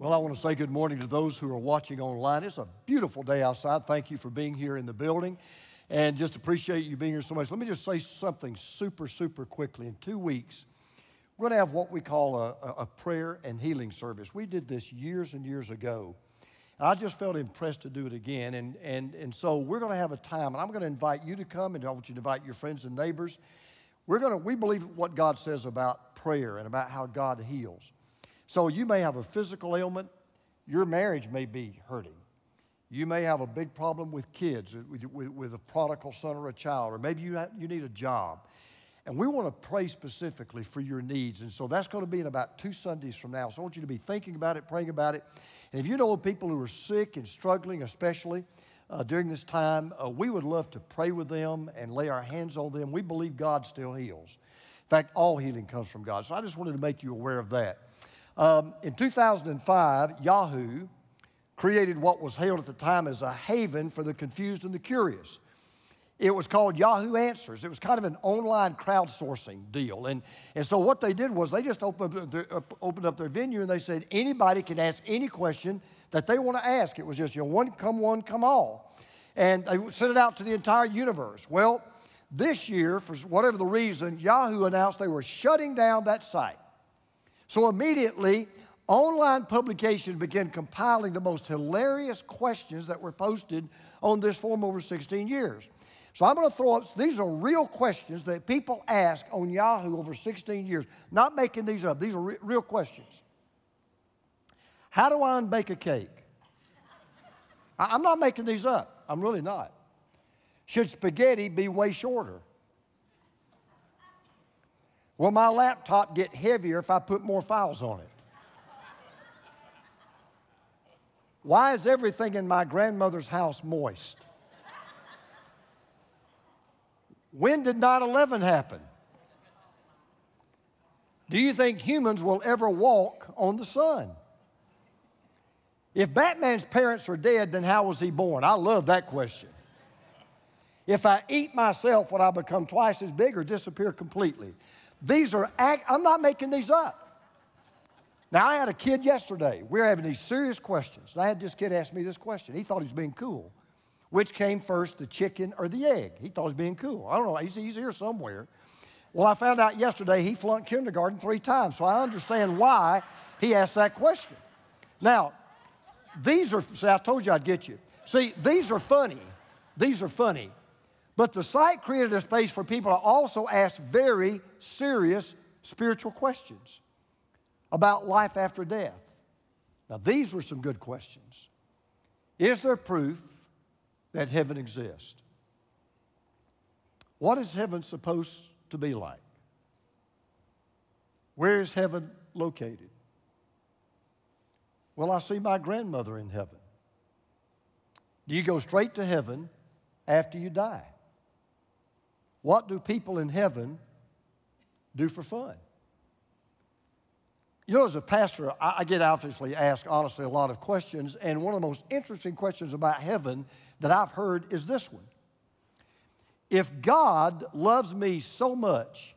Well, I want to say good morning to those who are watching online. It's a beautiful day outside. Thank you for being here in the building and just appreciate you being here so much. Let me just say something super, super quickly. In two weeks, we're going to have what we call a, a prayer and healing service. We did this years and years ago. I just felt impressed to do it again. And, and, and so we're going to have a time, and I'm going to invite you to come, and I want you to invite your friends and neighbors. We're going to, we believe what God says about prayer and about how God heals. So you may have a physical ailment, your marriage may be hurting. You may have a big problem with kids, with, with, a prodigal son or a child, or maybe you, have, you need a job. And we want to pray specifically for your needs. And so that's going to be in about two Sundays from now. So I want you to be thinking about it, praying about it. And if you know people who are sick and struggling, especially uh, during this time, uh, we would love to pray with them and lay our hands on them. We believe God still heals. In fact, all healing comes from God. So I just wanted to make you aware of that. Um, in 2005, Yahoo created what was hailed at the time as a haven for the confused and the curious. It was called Yahoo Answers. It was kind of an online crowdsourcing deal. And, and so what they did was they just opened up, their, opened up their venue and they said anybody can ask any question that they want to ask. It was just, you know, one come one, come all. And they sent it out to the entire universe. Well, this year, for whatever the reason, Yahoo announced they were shutting down that site. So immediately, online publication began compiling the most hilarious questions that were posted on this forum over 16 years. So I'm going to throw up, these are real questions that people ask on Yahoo over 16 years. Not making these up, these are re- real questions. How do I unbake a cake? I'm not making these up, I'm really not. Should spaghetti be way shorter? Will my laptop get heavier if I put more files on it? Why is everything in my grandmother's house moist? When did 9 11 happen? Do you think humans will ever walk on the sun? If Batman's parents are dead, then how was he born? I love that question. If I eat myself, would I become twice as big or disappear completely? These are, I'm not making these up. Now, I had a kid yesterday. We are having these serious questions. And I had this kid ask me this question. He thought he was being cool. Which came first, the chicken or the egg? He thought he was being cool. I don't know. He's, he's here somewhere. Well, I found out yesterday he flunked kindergarten three times. So I understand why he asked that question. Now, these are, see, I told you I'd get you. See, these are funny. These are funny. But the site created a space for people to also ask very serious spiritual questions about life after death. Now, these were some good questions. Is there proof that heaven exists? What is heaven supposed to be like? Where is heaven located? Will I see my grandmother in heaven? Do you go straight to heaven after you die? What do people in heaven do for fun? You know, as a pastor, I, get obviously asked, honestly, a lot of questions, and one of the most interesting questions about heaven that I've heard is this one. If God loves me so much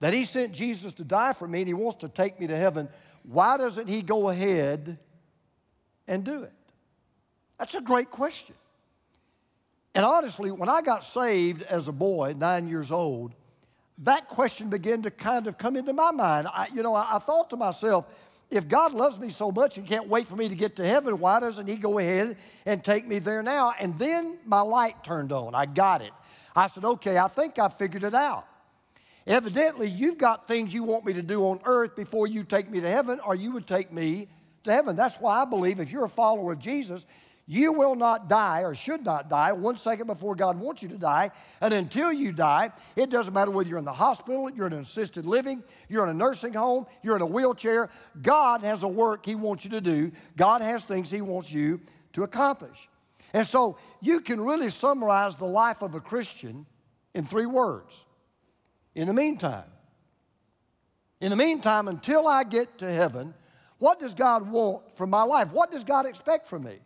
that He sent Jesus to die for me and He wants to take me to heaven, why doesn't He go ahead and do it? That's a great question. And honestly, when I got saved as a boy, nine years old, that question began to kind of come into my mind. I, you know, I, I thought to myself, if God loves me so much and can't wait for me to get to heaven, why doesn't He go ahead and take me there now? And then my light turned on. I got it. I said, okay, I think I figured it out. Evidently, you've got things you want me to do on earth before you take me to heaven, or you would take me to heaven. That's why I believe if you're a follower of Jesus, you will not die or should not die one second before God wants you to die. And until you die, it doesn't matter whether you're in the hospital, you're in assisted living, you're in a nursing home, you're in a wheelchair. God has a work He wants you to do, God has things He wants you to accomplish. And so you can really summarize the life of a Christian in three words in the meantime. In the meantime, until I get to heaven, what does God want from my life? What does God expect from me?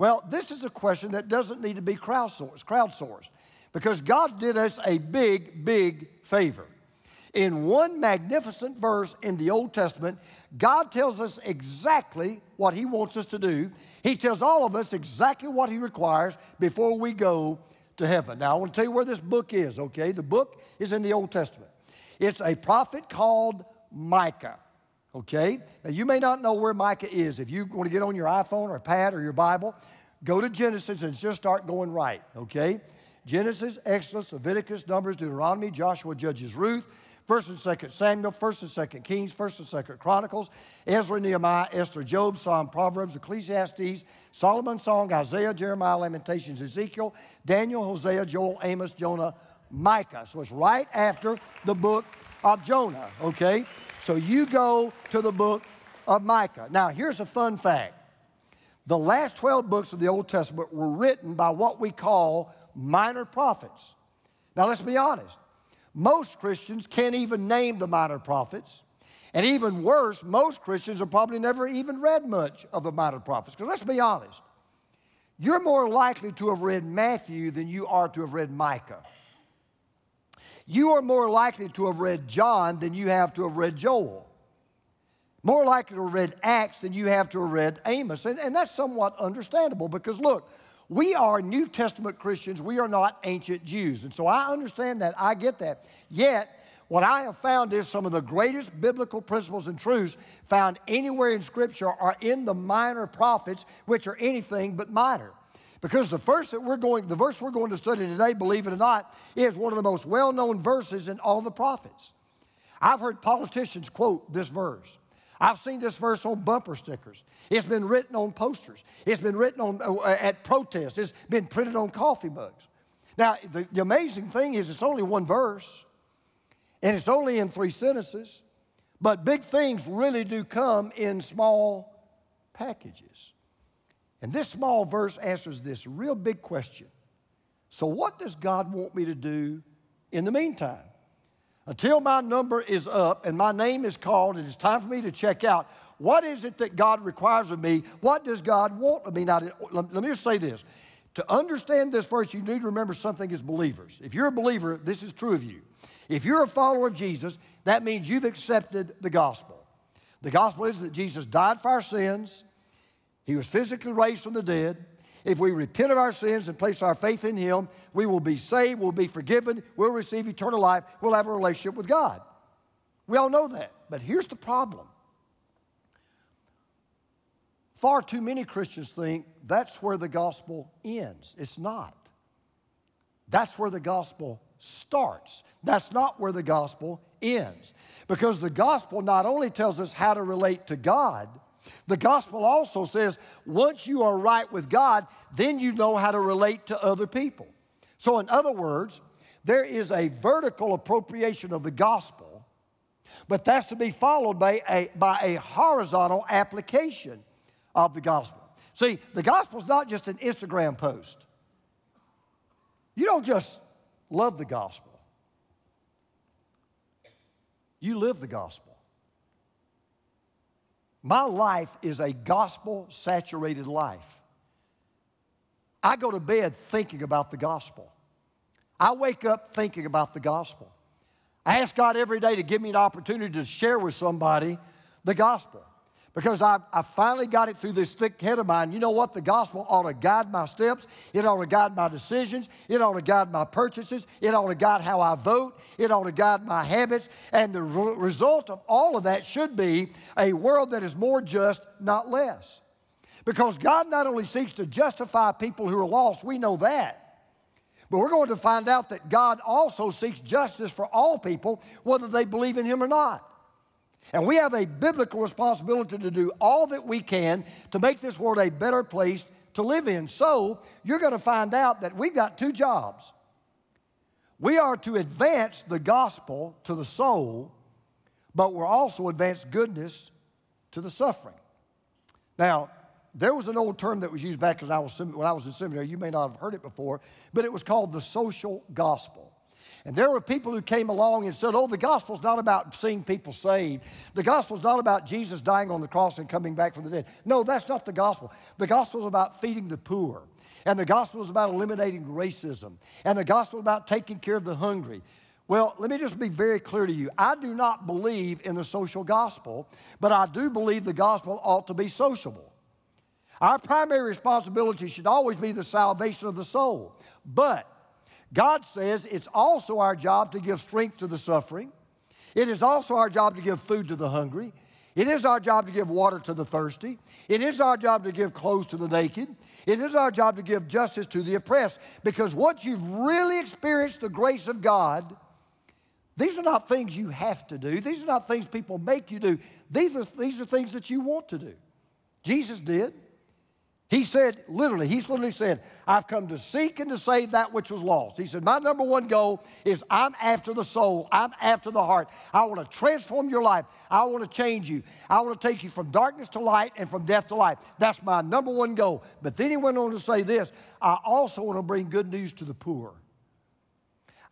Well, this is a question that doesn't need to be crowdsourced, crowdsourced because God did us a big, big favor. In one magnificent verse in the Old Testament, God tells us exactly what He wants us to do. He tells all of us exactly what He requires before we go to heaven. Now, I want to tell you where this book is, okay? The book is in the Old Testament. It's a prophet called Micah, okay? Now, you may not know where Micah is. If you want to get on your iPhone or pad or your Bible, go to Genesis and just start going right, okay? Genesis, Exodus, Leviticus, Numbers, Deuteronomy, Joshua, Judges, Ruth, First and Second Samuel, First and Second Kings, First and Second Chronicles, Ezra, Nehemiah, Esther, Job, Psalm, Proverbs, Ecclesiastes, Solomon's Song, Isaiah, Jeremiah, Lamentations, Ezekiel, Daniel, Hosea, Joel, Amos, Jonah, Micah. So it's right after the book of Jonah, okay? So you go to the book of Micah. Now, here's a fun fact the last 12 books of the Old Testament were written by what we call minor prophets. Now, let's be honest. Most Christians can't even name the minor prophets. And even worse, most Christians have probably never even read much of the minor prophets. Because let's be honest, you're more likely to have read Matthew than you are to have read Micah. You are more likely to have read John than you have to have read Joel. More likely to have read Acts than you have to have read Amos. And, and that's somewhat understandable because look, we are New Testament Christians. We are not ancient Jews. And so I understand that. I get that. Yet, what I have found is some of the greatest biblical principles and truths found anywhere in Scripture are in the minor prophets, which are anything but minor. Because the verse that we're going, the verse we're going to study today, believe it or not, is one of the most well-known verses in all the prophets. I've heard politicians quote this verse. I've seen this verse on bumper stickers. It's been written on posters. It's been written on, uh, at protests. It's been printed on coffee mugs. Now, the, the amazing thing is it's only one verse, and it's only in three sentences, but big things really do come in small packages. And this small verse answers this real big question. So, what does God want me to do in the meantime? Until my number is up and my name is called and it's time for me to check out, what is it that God requires of me? What does God want of me? Now, let me just say this. To understand this verse, you need to remember something as believers. If you're a believer, this is true of you. If you're a follower of Jesus, that means you've accepted the gospel. The gospel is that Jesus died for our sins, He was physically raised from the dead, if we repent of our sins and place our faith in Him, we will be saved, we'll be forgiven, we'll receive eternal life, we'll have a relationship with God. We all know that. But here's the problem far too many Christians think that's where the gospel ends. It's not. That's where the gospel starts. That's not where the gospel ends. Because the gospel not only tells us how to relate to God, the gospel also says once you are right with God, then you know how to relate to other people. So, in other words, there is a vertical appropriation of the gospel, but that's to be followed by a, by a horizontal application of the gospel. See, the gospel is not just an Instagram post. You don't just love the gospel, you live the gospel. My life is a gospel saturated life. I go to bed thinking about the gospel. I wake up thinking about the gospel. I ask God every day to give me an opportunity to share with somebody the gospel because I, I finally got it through this thick head of mine. You know what? The gospel ought to guide my steps. It ought to guide my decisions. It ought to guide my purchases. It ought to guide how I vote. It ought to guide my habits. And the re- result of all of that should be a world that is more just, not less. Because God not only seeks to justify people who are lost, we know that. But we're going to find out that God also seeks justice for all people, whether they believe in Him or not. And we have a biblical responsibility to do all that we can to make this world a better place to live in. So you're going to find out that we've got two jobs. We are to advance the gospel to the soul, but we're also advance goodness to the suffering. Now, there was an old term that was used back when I was, when I was in seminary. You may not have heard it before, but it was called the social gospel. And there were people who came along and said, Oh, the gospel's not about seeing people saved. The gospel's not about Jesus dying on the cross and coming back from the dead. No, that's not the gospel. The gospel is about feeding the poor. And the gospel is about eliminating racism. And the gospel is about taking care of the hungry. Well, let me just be very clear to you. I do not believe in the social gospel, but I do believe the gospel ought to be sociable. Our primary responsibility should always be the salvation of the soul. But God says it's also our job to give strength to the suffering. It is also our job to give food to the hungry. It is our job to give water to the thirsty. It is our job to give clothes to the naked. It is our job to give justice to the oppressed. Because once you've really experienced the grace of God, these are not things you have to do. These are not things people make you do. These are, these are things that you want to do. Jesus did. He said, literally, he's literally said, I've come to seek and to save that which was lost. He said, My number one goal is I'm after the soul, I'm after the heart. I want to transform your life, I want to change you, I want to take you from darkness to light and from death to life. That's my number one goal. But then he went on to say this I also want to bring good news to the poor.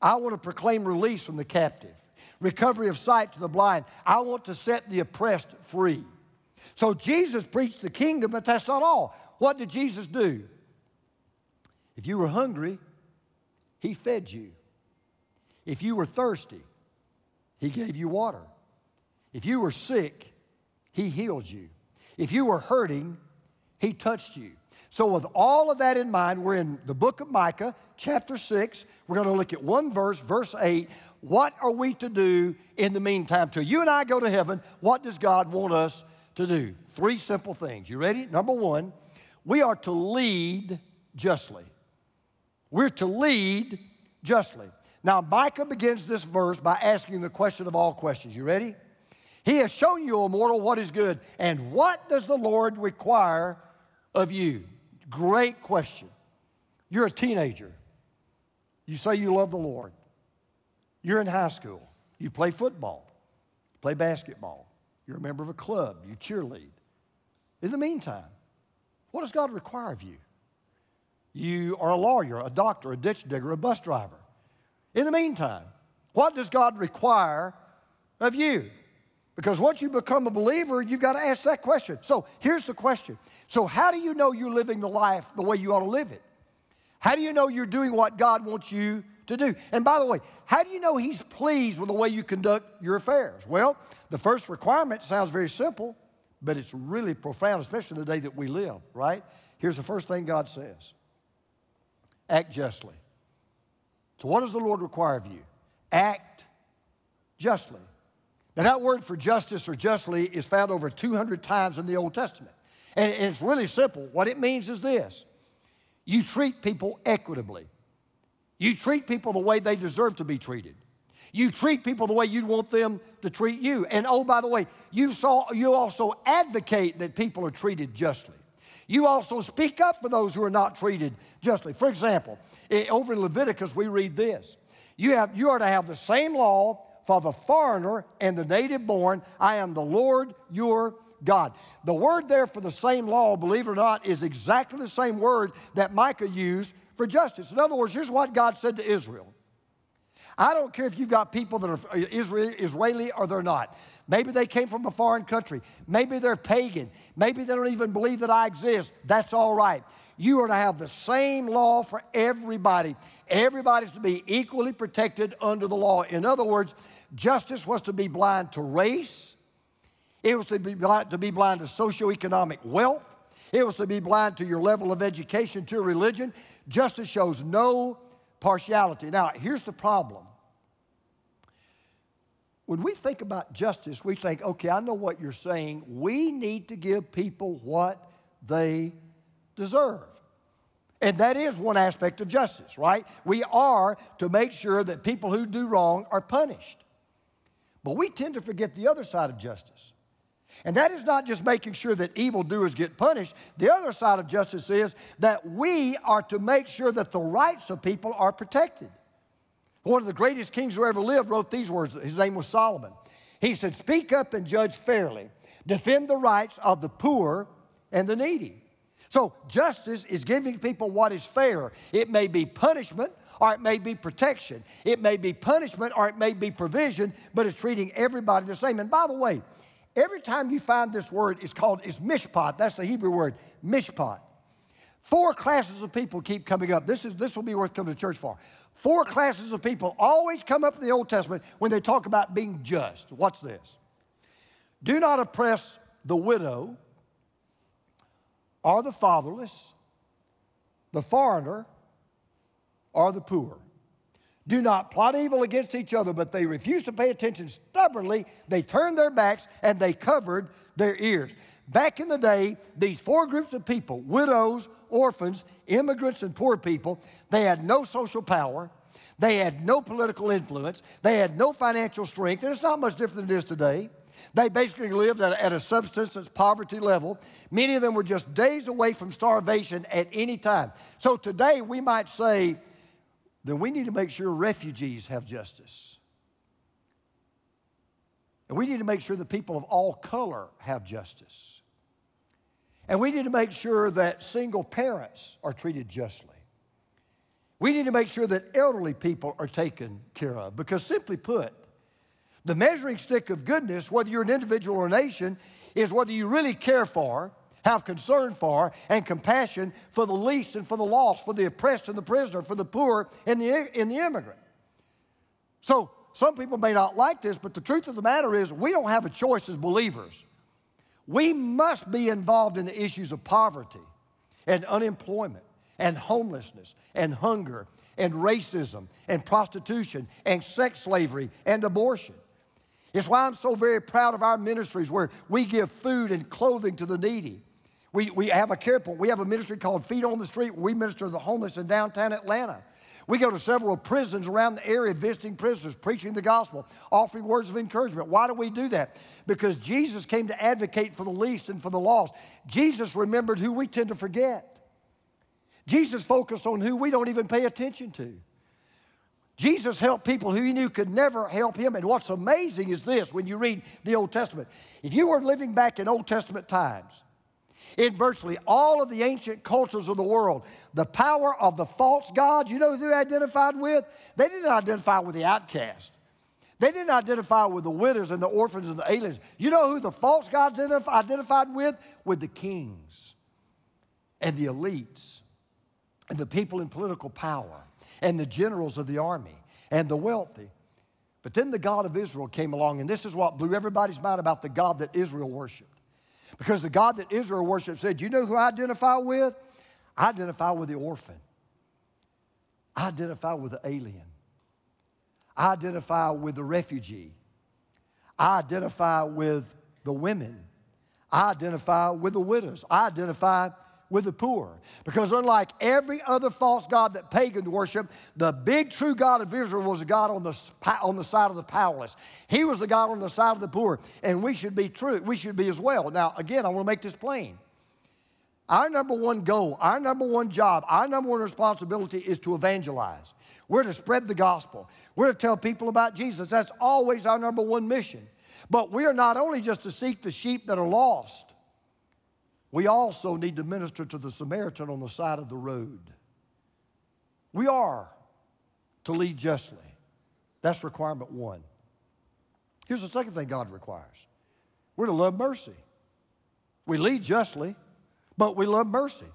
I want to proclaim release from the captive, recovery of sight to the blind. I want to set the oppressed free. So Jesus preached the kingdom, but that's not all. What did Jesus do? If you were hungry, he fed you. If you were thirsty, he gave you water. If you were sick, he healed you. If you were hurting, he touched you. So, with all of that in mind, we're in the book of Micah, chapter 6. We're going to look at one verse, verse 8. What are we to do in the meantime? Till you and I go to heaven, what does God want us to do? Three simple things. You ready? Number one, we are to lead justly. We're to lead justly. Now, Micah begins this verse by asking the question of all questions. You ready? He has shown you, O mortal, what is good. And what does the Lord require of you? Great question. You're a teenager. You say you love the Lord. You're in high school. You play football, you play basketball. You're a member of a club. You cheerlead. In the meantime, what does God require of you? You are a lawyer, a doctor, a ditch digger, a bus driver. In the meantime, what does God require of you? Because once you become a believer, you've got to ask that question. So here's the question So, how do you know you're living the life the way you ought to live it? How do you know you're doing what God wants you to do? And by the way, how do you know He's pleased with the way you conduct your affairs? Well, the first requirement sounds very simple, but it's really profound, especially the day that we live, right? Here's the first thing God says act justly. So, what does the Lord require of you? Act justly. Now, that word for justice or justly is found over 200 times in the Old Testament. And it's really simple. What it means is this you treat people equitably, you treat people the way they deserve to be treated. You treat people the way you'd want them to treat you. And oh, by the way, you, saw, you also advocate that people are treated justly. You also speak up for those who are not treated justly. For example, over in Leviticus, we read this you, have, you are to have the same law for the foreigner and the native born. I am the Lord your God. The word there for the same law, believe it or not, is exactly the same word that Micah used for justice. In other words, here's what God said to Israel. I don't care if you've got people that are uh, Israeli or they're not. Maybe they came from a foreign country. Maybe they're pagan. Maybe they don't even believe that I exist. That's all right. You are to have the same law for everybody. Everybody's to be equally protected under the law. In other words, Justice was to be blind to race, it was to be blind to, be blind to socioeconomic wealth, it was to be blind to your level of education, to your religion. Justice shows no partiality. Now, here's the problem. When we think about justice, we think, okay, I know what you're saying. We need to give people what they deserve. And that is one aspect of justice, right? We are to make sure that people who do wrong are punished. But we tend to forget the other side of justice. And that is not just making sure that evildoers get punished. The other side of justice is that we are to make sure that the rights of people are protected. One of the greatest kings who ever lived wrote these words. His name was Solomon. He said, Speak up and judge fairly, defend the rights of the poor and the needy. So, justice is giving people what is fair. It may be punishment or it may be protection. It may be punishment or it may be provision, but it's treating everybody the same. And by the way, every time you find this word, it's called, it's mishpat. That's the Hebrew word, mishpat. Four classes of people keep coming up. This, is, this will be worth coming to church for. Four classes of people always come up in the Old Testament when they talk about being just. Watch this. Do not oppress the widow or the fatherless, the foreigner, or the poor. Do not plot evil against each other, but they refused to pay attention stubbornly. They turned their backs and they covered their ears. Back in the day, these four groups of people widows, orphans, immigrants, and poor people they had no social power. They had no political influence. They had no financial strength. And it's not much different than it is today. They basically lived at a, at a subsistence poverty level. Many of them were just days away from starvation at any time. So today we might say that we need to make sure refugees have justice. And we need to make sure that people of all color have justice. And we need to make sure that single parents are treated justly. We need to make sure that elderly people are taken care of because, simply put, the measuring stick of goodness, whether you're an individual or a nation, is whether you really care for, have concern for, and compassion for the least and for the lost, for the oppressed and the prisoner, for the poor and the, and the immigrant. So, some people may not like this, but the truth of the matter is we don't have a choice as believers. We must be involved in the issues of poverty and unemployment and homelessness and hunger and racism and prostitution and sex slavery and abortion. It's why I'm so very proud of our ministries where we give food and clothing to the needy. We, we have a care point. We have a ministry called Feet on the Street we minister to the homeless in downtown Atlanta. We go to several prisons around the area visiting prisoners, preaching the gospel, offering words of encouragement. Why do we do that? Because Jesus came to advocate for the least and for the lost. Jesus remembered who we tend to forget. Jesus focused on who we don't even pay attention to. Jesus helped people who he knew could never help him. And what's amazing is this when you read the Old Testament. If you were living back in Old Testament times, in virtually all of the ancient cultures of the world, the power of the false gods, you know who they identified with? They didn't identify with the outcast. They didn't identify with the widows and the orphans and the aliens. You know who the false gods identified with? With the kings and the elites and the people in political power and the generals of the army and the wealthy. But then the God of Israel came along, and this is what blew everybody's mind about the God that Israel worshiped. Because the God that Israel worshiped said, You know who I identify with? I identify with the orphan. I identify with the alien. I identify with the refugee. I identify with the women. I identify with the widows. I identify with the poor. Because unlike every other false god that pagans worship, the big true God of Israel was a God on the, on the side of the powerless. He was the God on the side of the poor, and we should be true. We should be as well. Now, again, I want to make this plain. Our number one goal, our number one job, our number one responsibility is to evangelize. We're to spread the gospel. We're to tell people about Jesus. That's always our number one mission. But we are not only just to seek the sheep that are lost, we also need to minister to the Samaritan on the side of the road. We are to lead justly. That's requirement one. Here's the second thing God requires we're to love mercy. We lead justly, but we love mercy.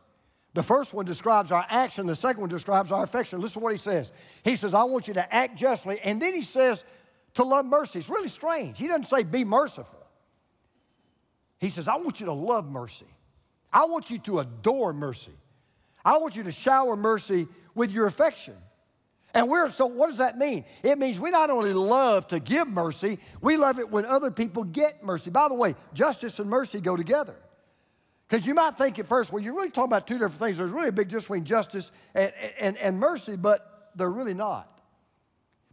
The first one describes our action, the second one describes our affection. Listen to what he says. He says, I want you to act justly, and then he says to love mercy. It's really strange. He doesn't say be merciful, he says, I want you to love mercy. I want you to adore mercy. I want you to shower mercy with your affection. And we're so what does that mean? It means we not only love to give mercy, we love it when other people get mercy. By the way, justice and mercy go together. Because you might think at first, well, you're really talking about two different things. There's really a big difference between justice and, and, and mercy, but they're really not.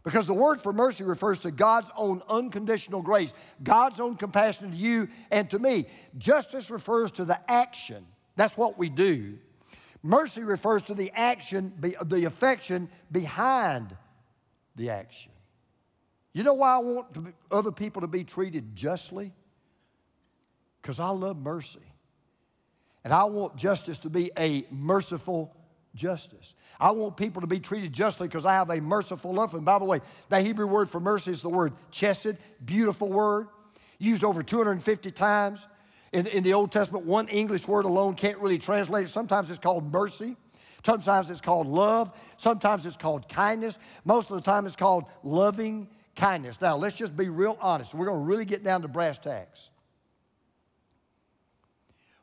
Because the word for mercy refers to God's own unconditional grace, God's own compassion to you and to me. Justice refers to the action. That's what we do. Mercy refers to the action, the affection behind the action. You know why I want other people to be treated justly? Because I love mercy. And I want justice to be a merciful justice. I want people to be treated justly because I have a merciful love for them. By the way, the Hebrew word for mercy is the word chesed, beautiful word, used over 250 times. In, in the Old Testament, one English word alone can't really translate it. Sometimes it's called mercy. Sometimes it's called love. Sometimes it's called kindness. Most of the time it's called loving kindness. Now, let's just be real honest. We're going to really get down to brass tacks.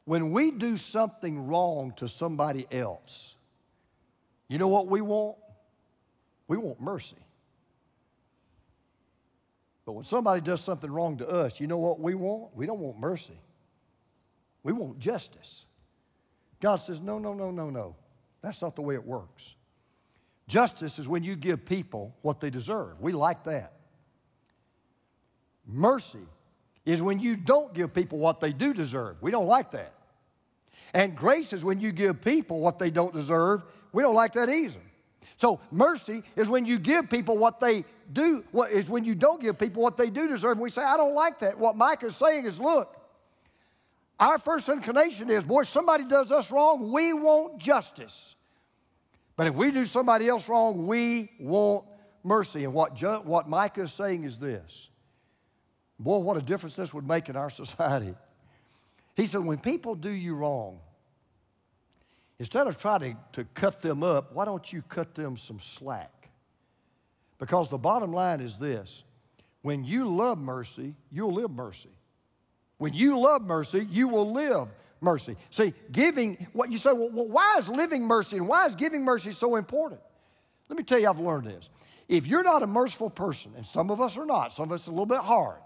When we do something wrong to somebody else, you know what we want? We want mercy. But when somebody does something wrong to us, you know what we want? We don't want mercy. We want justice. God says, no, no, no, no, no. That's not the way it works. Justice is when you give people what they deserve. We like that. Mercy is when you don't give people what they do deserve. We don't like that. And grace is when you give people what they don't deserve. We don't like that either. So mercy is when you give people what they do, what is when you don't give people what they do deserve. And we say, I don't like that. What Micah is saying is, look, our first inclination is, boy, somebody does us wrong, we want justice. But if we do somebody else wrong, we want mercy. And what, ju- what Micah is saying is this boy, what a difference this would make in our society. He said, when people do you wrong, instead of trying to, to cut them up, why don't you cut them some slack? Because the bottom line is this when you love mercy, you'll live mercy. When you love mercy, you will live mercy. See, giving, what you say, well, well, why is living mercy and why is giving mercy so important? Let me tell you, I've learned this. If you're not a merciful person, and some of us are not, some of us are a little bit hard.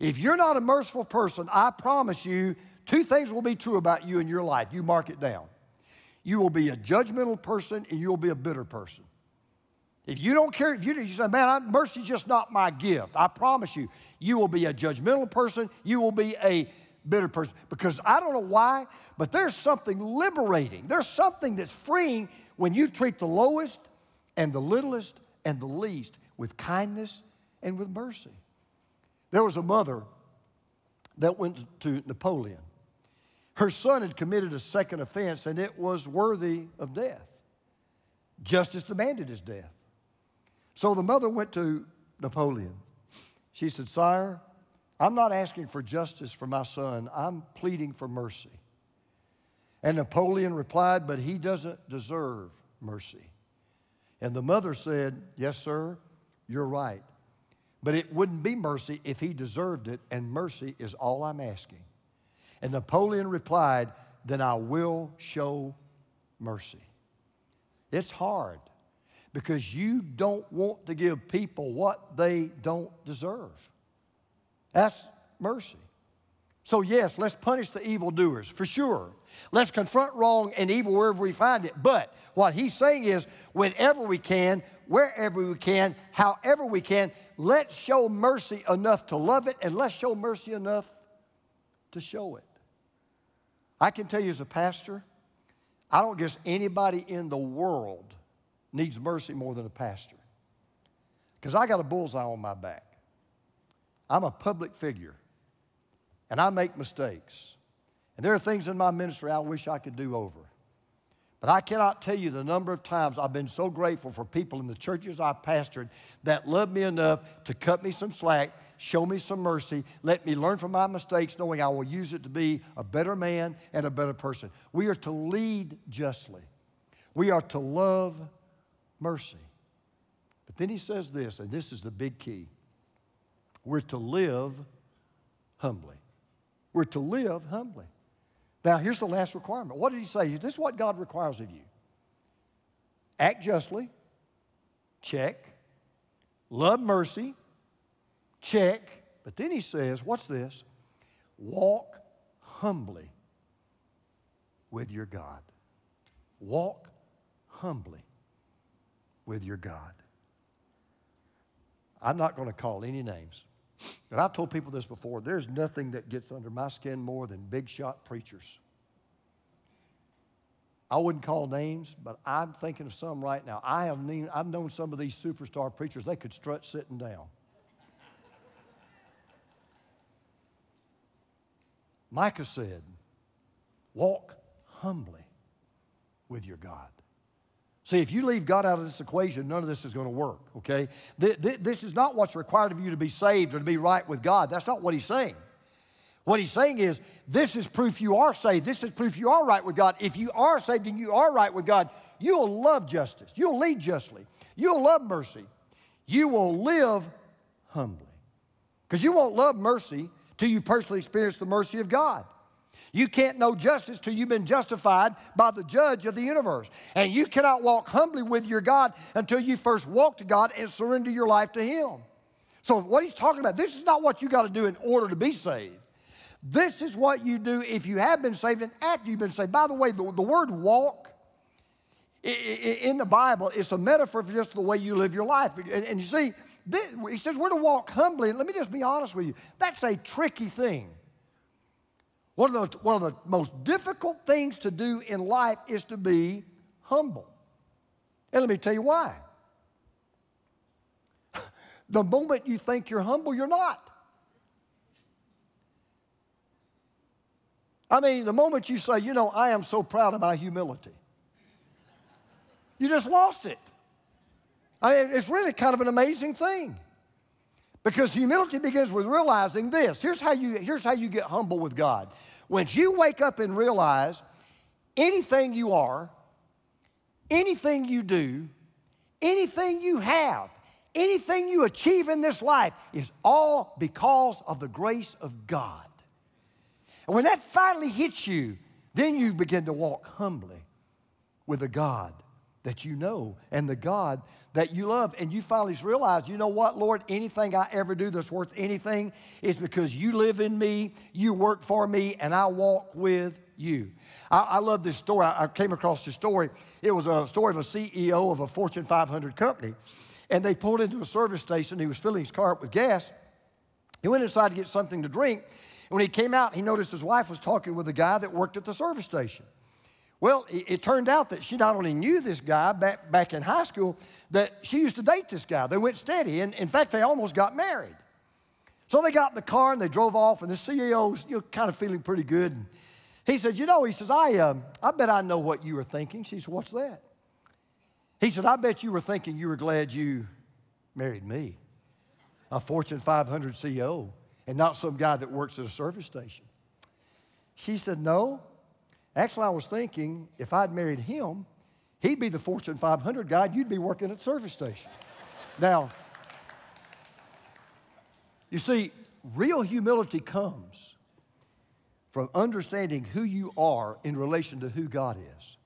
If you're not a merciful person, I promise you, two things will be true about you in your life. You mark it down. You will be a judgmental person and you'll be a bitter person. If you don't care, if you, you say, man, mercy's just not my gift, I promise you, you will be a judgmental person, you will be a bitter person. Because I don't know why, but there's something liberating. There's something that's freeing when you treat the lowest and the littlest and the least with kindness and with mercy. There was a mother that went to Napoleon. Her son had committed a second offense and it was worthy of death. Justice demanded his death. So the mother went to Napoleon. She said, Sire, I'm not asking for justice for my son, I'm pleading for mercy. And Napoleon replied, But he doesn't deserve mercy. And the mother said, Yes, sir, you're right. But it wouldn't be mercy if he deserved it, and mercy is all I'm asking. And Napoleon replied, Then I will show mercy. It's hard because you don't want to give people what they don't deserve. That's mercy. So, yes, let's punish the evildoers for sure. Let's confront wrong and evil wherever we find it. But what he's saying is, whenever we can, wherever we can, however we can, let's show mercy enough to love it and let's show mercy enough to show it. I can tell you as a pastor, I don't guess anybody in the world needs mercy more than a pastor. Because I got a bullseye on my back. I'm a public figure, and I make mistakes. And there are things in my ministry I wish I could do over. But I cannot tell you the number of times I've been so grateful for people in the churches I've pastored that loved me enough to cut me some slack, show me some mercy, let me learn from my mistakes, knowing I will use it to be a better man and a better person. We are to lead justly, we are to love mercy. But then he says this, and this is the big key we're to live humbly. We're to live humbly. Now, here's the last requirement. What did he say? This is what God requires of you act justly, check, love mercy, check. But then he says, what's this? Walk humbly with your God. Walk humbly with your God. I'm not going to call any names, but I've told people this before. There's nothing that gets under my skin more than big shot preachers. I wouldn't call names, but I'm thinking of some right now. I have known, I've known some of these superstar preachers, they could strut sitting down. Micah said, Walk humbly with your God. See, if you leave God out of this equation, none of this is going to work, okay? This is not what's required of you to be saved or to be right with God. That's not what he's saying. What he's saying is, this is proof you are saved. This is proof you are right with God. If you are saved and you are right with God, you'll love justice. You'll lead justly. You'll love mercy. You will live humbly. Because you won't love mercy till you personally experience the mercy of God. You can't know justice till you've been justified by the judge of the universe. And you cannot walk humbly with your God until you first walk to God and surrender your life to Him. So, what he's talking about, this is not what you got to do in order to be saved. This is what you do if you have been saved and after you've been saved. By the way, the, the word walk in the Bible is a metaphor for just the way you live your life. And, and you see, this, he says we're to walk humbly. Let me just be honest with you. That's a tricky thing. One of, the, one of the most difficult things to do in life is to be humble. And let me tell you why. the moment you think you're humble, you're not. I mean, the moment you say, you know, I am so proud of my humility, you just lost it. I mean, it's really kind of an amazing thing. Because humility begins with realizing this. Here's how you, here's how you get humble with God. Once you wake up and realize anything you are, anything you do, anything you have, anything you achieve in this life is all because of the grace of God. And when that finally hits you, then you begin to walk humbly with a God that you know and the God that you love. And you finally realize, you know what, Lord, anything I ever do that's worth anything is because you live in me, you work for me, and I walk with you. I, I love this story. I, I came across this story. It was a story of a CEO of a Fortune 500 company. And they pulled into a service station. He was filling his car up with gas. He went inside to get something to drink. And when he came out, he noticed his wife was talking with a guy that worked at the service station. Well, it, it, turned out that she not only knew this guy back, back in high school, that she used to date this guy. They went steady. And in fact, they almost got married. So they got in the car and they drove off, and the CEO was you know, kind of feeling pretty good. And he said, You know, he says, I, uh, I bet I know what you were thinking. She said, What's that? He said, I bet you were thinking you were glad you married me, a Fortune 500 CEO, and not some guy that works at a service station. She said, No. Actually, I was thinking if I'd married him, he'd be the Fortune 500 guy, you'd be working at the service station. now, you see, real humility comes from understanding who you are in relation to who God is.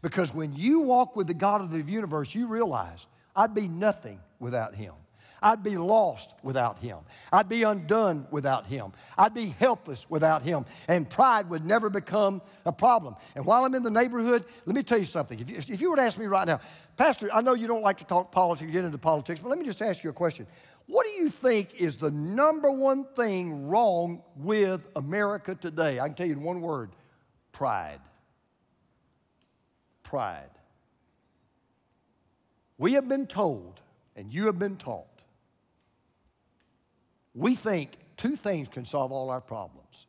Because when you walk with the God of the universe, you realize I'd be nothing without Him. I'd be lost without him. I'd be undone without him. I'd be helpless without him. And pride would never become a problem. And while I'm in the neighborhood, let me tell you something. If you, if you were to ask me right now, Pastor, I know you don't like to talk politics, get into politics, but let me just ask you a question. What do you think is the number one thing wrong with America today? I can tell you in one word pride. Pride. We have been told, and you have been taught, we think two things can solve all our problems.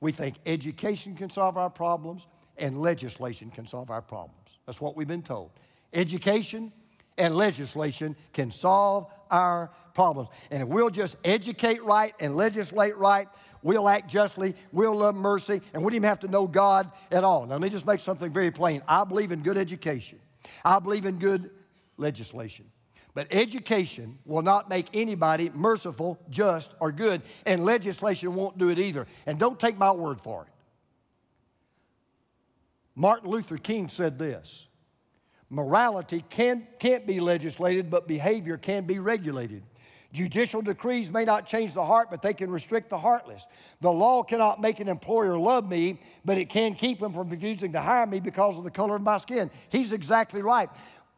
We think education can solve our problems and legislation can solve our problems. That's what we've been told. Education and legislation can solve our problems. And if we'll just educate right and legislate right, we'll act justly, we'll love mercy, and we don't even have to know God at all. Now, let me just make something very plain. I believe in good education, I believe in good legislation. But education will not make anybody merciful, just, or good, and legislation won't do it either. And don't take my word for it. Martin Luther King said this Morality can, can't be legislated, but behavior can be regulated. Judicial decrees may not change the heart, but they can restrict the heartless. The law cannot make an employer love me, but it can keep him from refusing to hire me because of the color of my skin. He's exactly right.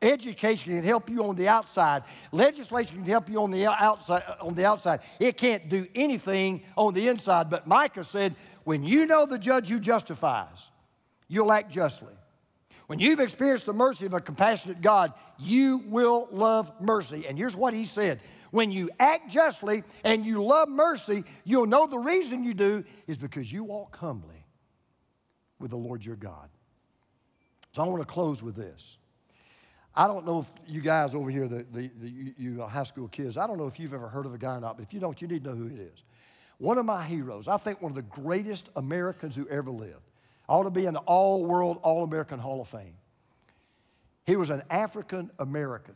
Education can help you on the outside. Legislation can help you on the outside. Uh, on the outside, it can't do anything on the inside. But Micah said, "When you know the judge who justifies, you'll act justly. When you've experienced the mercy of a compassionate God, you will love mercy." And here's what he said: When you act justly and you love mercy, you'll know the reason you do is because you walk humbly with the Lord your God. So I want to close with this. I don't know if you guys over here, the, the, the, you high school kids, I don't know if you've ever heard of a guy or not, but if you don't, you need to know who it is. one of my heroes, I think one of the greatest Americans who ever lived, ought to be in the All World, All American Hall of Fame. He was an African American.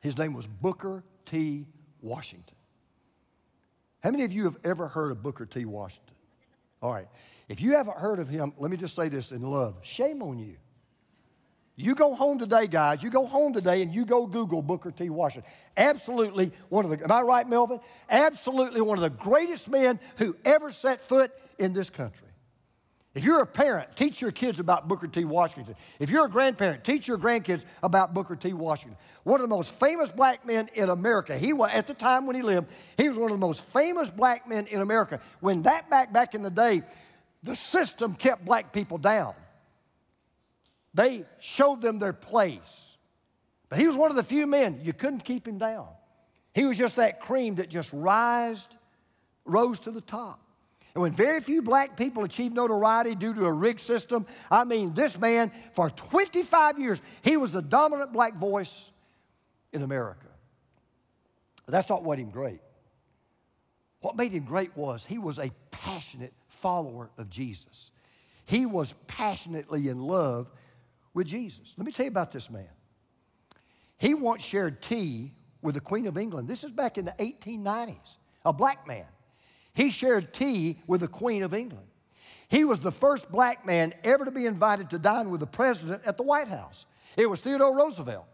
His name was Booker T. Washington. How many of you have ever heard of Booker T. Washington? All right. If you haven't heard of him, let me just say this in love shame on you. You go home today, guys. You go home today and you go Google Booker T. Washington. Absolutely one of the, am I right, Melvin? Absolutely one of the greatest men who ever set foot in this country. If you're a parent, teach your kids about Booker T. Washington. If you're a grandparent, teach your grandkids about Booker T. Washington. One of the most famous black men in America. He was, at the time when he lived, he was one of the most famous black men in America. When that back back in the day, the system kept black people down. They showed them their place. But he was one of the few men, you couldn't keep him down. He was just that cream that just rised, rose to the top. And when very few black people achieved notoriety due to a rigged system, I mean, this man, for 25 years, he was the dominant black voice in America. That's not what made him great. What made him great was he was a passionate follower of Jesus. He was passionately in love with Jesus. Let me tell you about this man. He once shared tea with the Queen of England. This is back in the 1890s, a black man. He shared tea with the Queen of England. He was the first black man ever to be invited to dine with the president at the White House. It was Theodore Roosevelt.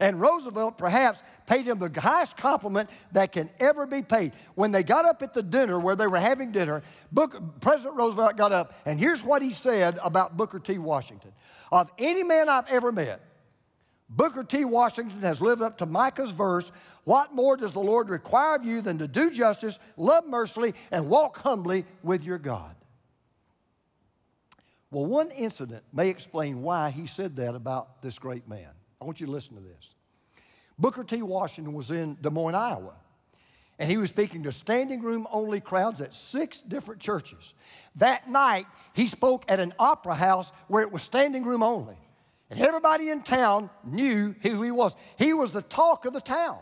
And Roosevelt perhaps paid him the highest compliment that can ever be paid. When they got up at the dinner where they were having dinner, President Roosevelt got up, and here's what he said about Booker T. Washington. Of any man I've ever met, Booker T. Washington has lived up to Micah's verse What more does the Lord require of you than to do justice, love mercifully, and walk humbly with your God? Well, one incident may explain why he said that about this great man. I want you to listen to this. Booker T. Washington was in Des Moines, Iowa, and he was speaking to standing room only crowds at six different churches. That night, he spoke at an opera house where it was standing room only. And everybody in town knew who he was. He was the talk of the town.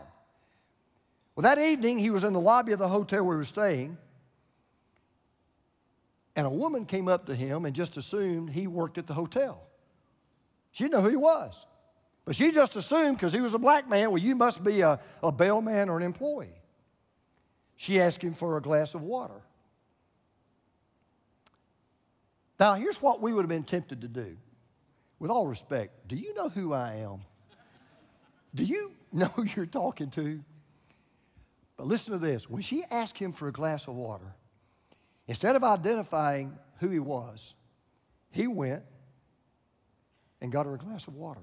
Well, that evening, he was in the lobby of the hotel where we were staying, and a woman came up to him and just assumed he worked at the hotel. She didn't know who he was, but she just assumed because he was a black man, well, you must be a, a bellman or an employee. She asked him for a glass of water. Now, here's what we would have been tempted to do with all respect, do you know who I am? Do you know who you're talking to? But listen to this. When she asked him for a glass of water, instead of identifying who he was, he went and got her a glass of water.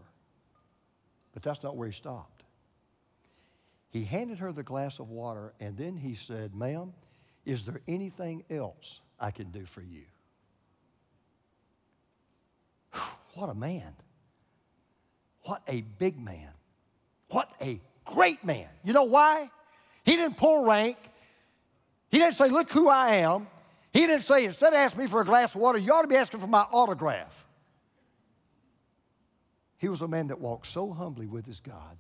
But that's not where he stopped. He handed her the glass of water and then he said, Ma'am, is there anything else I can do for you? What a man. What a big man. What a great man. You know why? He didn't pull rank. He didn't say, Look who I am. He didn't say, Instead of asking me for a glass of water, you ought to be asking for my autograph. He was a man that walked so humbly with his God.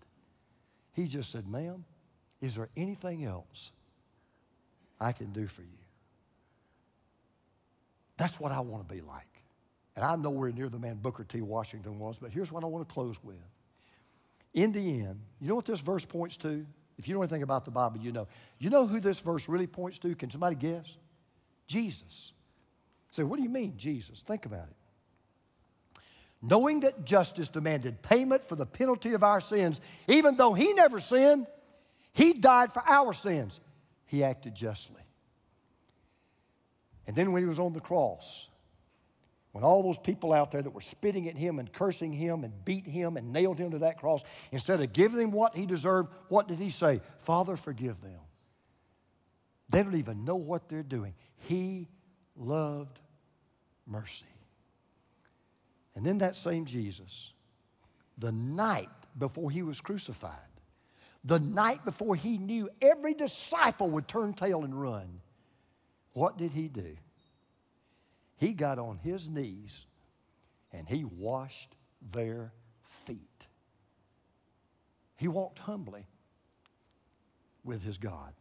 He just said, Ma'am, is there anything else I can do for you? That's what I want to be like. And I'm nowhere near the man Booker T. Washington was, but here's what I want to close with. In the end, you know what this verse points to? If you know anything about the Bible, you know. You know who this verse really points to? Can somebody guess? Jesus. Say, so what do you mean, Jesus? Think about it. Knowing that justice demanded payment for the penalty of our sins, even though he never sinned, he died for our sins. He acted justly. And then when he was on the cross, when all those people out there that were spitting at him and cursing him and beat him and nailed him to that cross, instead of giving him what he deserved, what did he say? Father, forgive them. They don't even know what they're doing. He loved mercy. And then that same Jesus, the night before he was crucified, the night before he knew every disciple would turn tail and run, what did he do? He got on his knees and he washed their feet. He walked humbly with his God.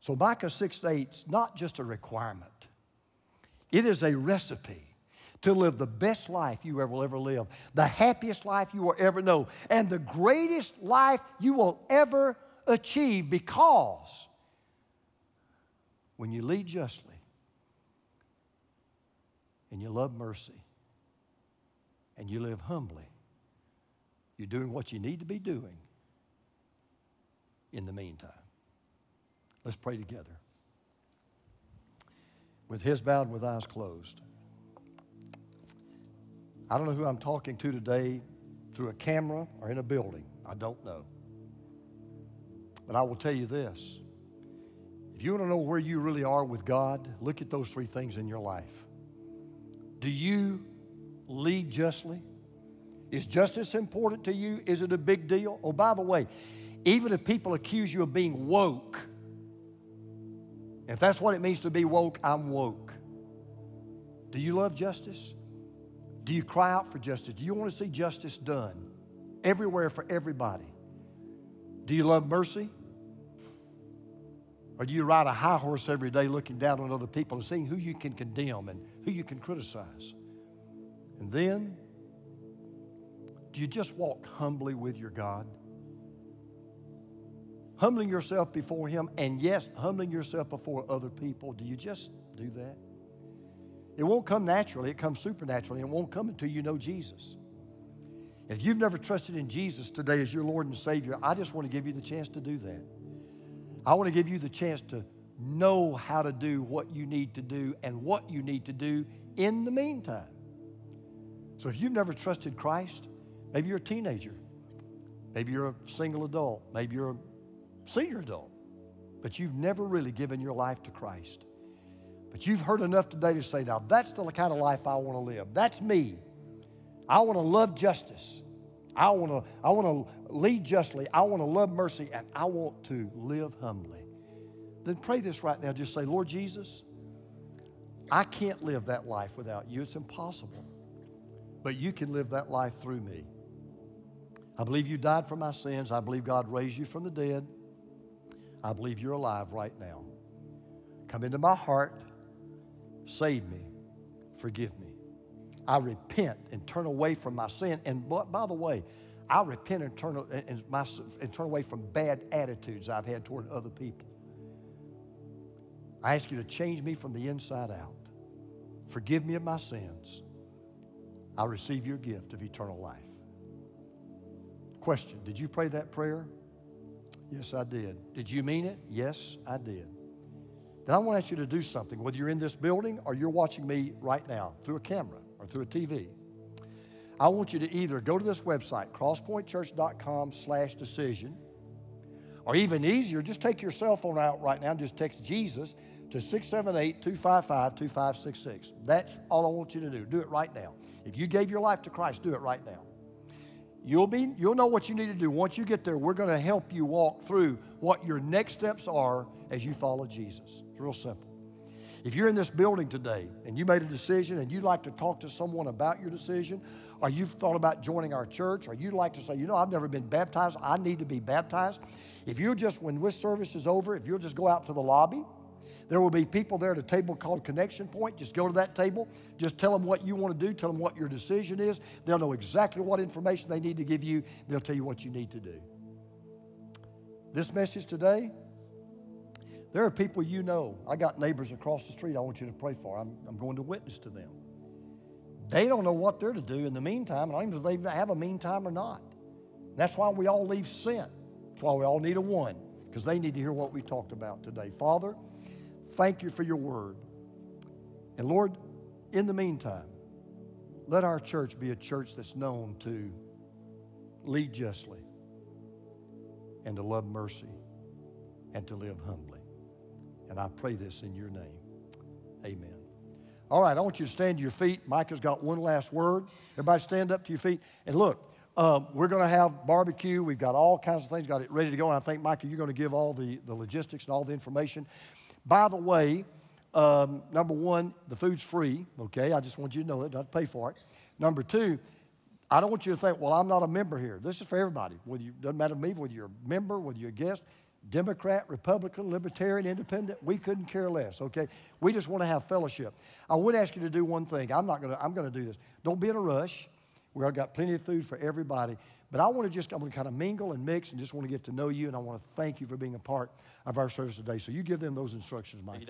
So Micah 6 8 is not just a requirement, it is a recipe to live the best life you ever will ever live, the happiest life you will ever know, and the greatest life you will ever achieve because when you lead justly and you love mercy and you live humbly, you're doing what you need to be doing in the meantime. Let's pray together. With his bowed and with eyes closed. I don't know who I'm talking to today through a camera or in a building. I don't know. But I will tell you this if you want to know where you really are with God, look at those three things in your life. Do you lead justly? Is justice important to you? Is it a big deal? Oh, by the way, even if people accuse you of being woke, if that's what it means to be woke, I'm woke. Do you love justice? Do you cry out for justice? Do you want to see justice done everywhere for everybody? Do you love mercy? Or do you ride a high horse every day looking down on other people and seeing who you can condemn and who you can criticize? And then, do you just walk humbly with your God? Humbling yourself before Him, and yes, humbling yourself before other people. Do you just do that? It won't come naturally, it comes supernaturally. And it won't come until you know Jesus. If you've never trusted in Jesus today as your Lord and Savior, I just want to give you the chance to do that. I want to give you the chance to know how to do what you need to do and what you need to do in the meantime. So if you've never trusted Christ, maybe you're a teenager, maybe you're a single adult, maybe you're a senior adult, but you've never really given your life to Christ. But you've heard enough today to say, now that's the kind of life I want to live. That's me. I want to love justice. I want to, I want to lead justly. I want to love mercy, and I want to live humbly. Then pray this right now. Just say, Lord Jesus, I can't live that life without you. It's impossible. But you can live that life through me. I believe you died for my sins. I believe God raised you from the dead. I believe you're alive right now. Come into my heart. Save me. Forgive me. I repent and turn away from my sin. And by the way, I repent and turn, and, my, and turn away from bad attitudes I've had toward other people. I ask you to change me from the inside out. Forgive me of my sins. I receive your gift of eternal life. Question Did you pray that prayer? Yes, I did. Did you mean it? Yes, I did. Then I want to ask you to do something, whether you're in this building or you're watching me right now through a camera or through a TV. I want you to either go to this website, crosspointchurch.com slash decision, or even easier, just take your cell phone out right now and just text Jesus to 678 255 2566. That's all I want you to do. Do it right now. If you gave your life to Christ, do it right now. You'll, be, you'll know what you need to do. Once you get there, we're going to help you walk through what your next steps are as you follow Jesus. It's real simple. If you're in this building today and you made a decision and you'd like to talk to someone about your decision, or you've thought about joining our church, or you'd like to say, you know, I've never been baptized, I need to be baptized. If you'll just, when this service is over, if you'll just go out to the lobby, there will be people there at a table called Connection Point. Just go to that table. Just tell them what you want to do. Tell them what your decision is. They'll know exactly what information they need to give you. They'll tell you what you need to do. This message today, there are people you know. I got neighbors across the street I want you to pray for. I'm, I'm going to witness to them. They don't know what they're to do in the meantime, and I don't know if they have a meantime or not. That's why we all leave sin. That's why we all need a one, because they need to hear what we talked about today. Father, Thank you for your word. And Lord, in the meantime, let our church be a church that's known to lead justly and to love mercy and to live humbly. And I pray this in your name. Amen. All right, I want you to stand to your feet. Micah's got one last word. Everybody stand up to your feet. And look, um, we're going to have barbecue. We've got all kinds of things, got it ready to go. And I think, Micah, you're going to give all the, the logistics and all the information. By the way, um, number one, the food's free, okay? I just want you to know that, don't pay for it. Number two, I don't want you to think, well, I'm not a member here. This is for everybody. Whether you, doesn't matter to me whether you're a member, whether you're a guest. Democrat, Republican, Libertarian, Independent, we couldn't care less, okay? We just want to have fellowship. I would ask you to do one thing. I'm not going to, I'm to do this. Don't be in a rush. We've got plenty of food for everybody. But I want to just, I'm going to kind of mingle and mix and just want to get to know you, and I want to thank you for being a part of our service today. So you give them those instructions, Mike.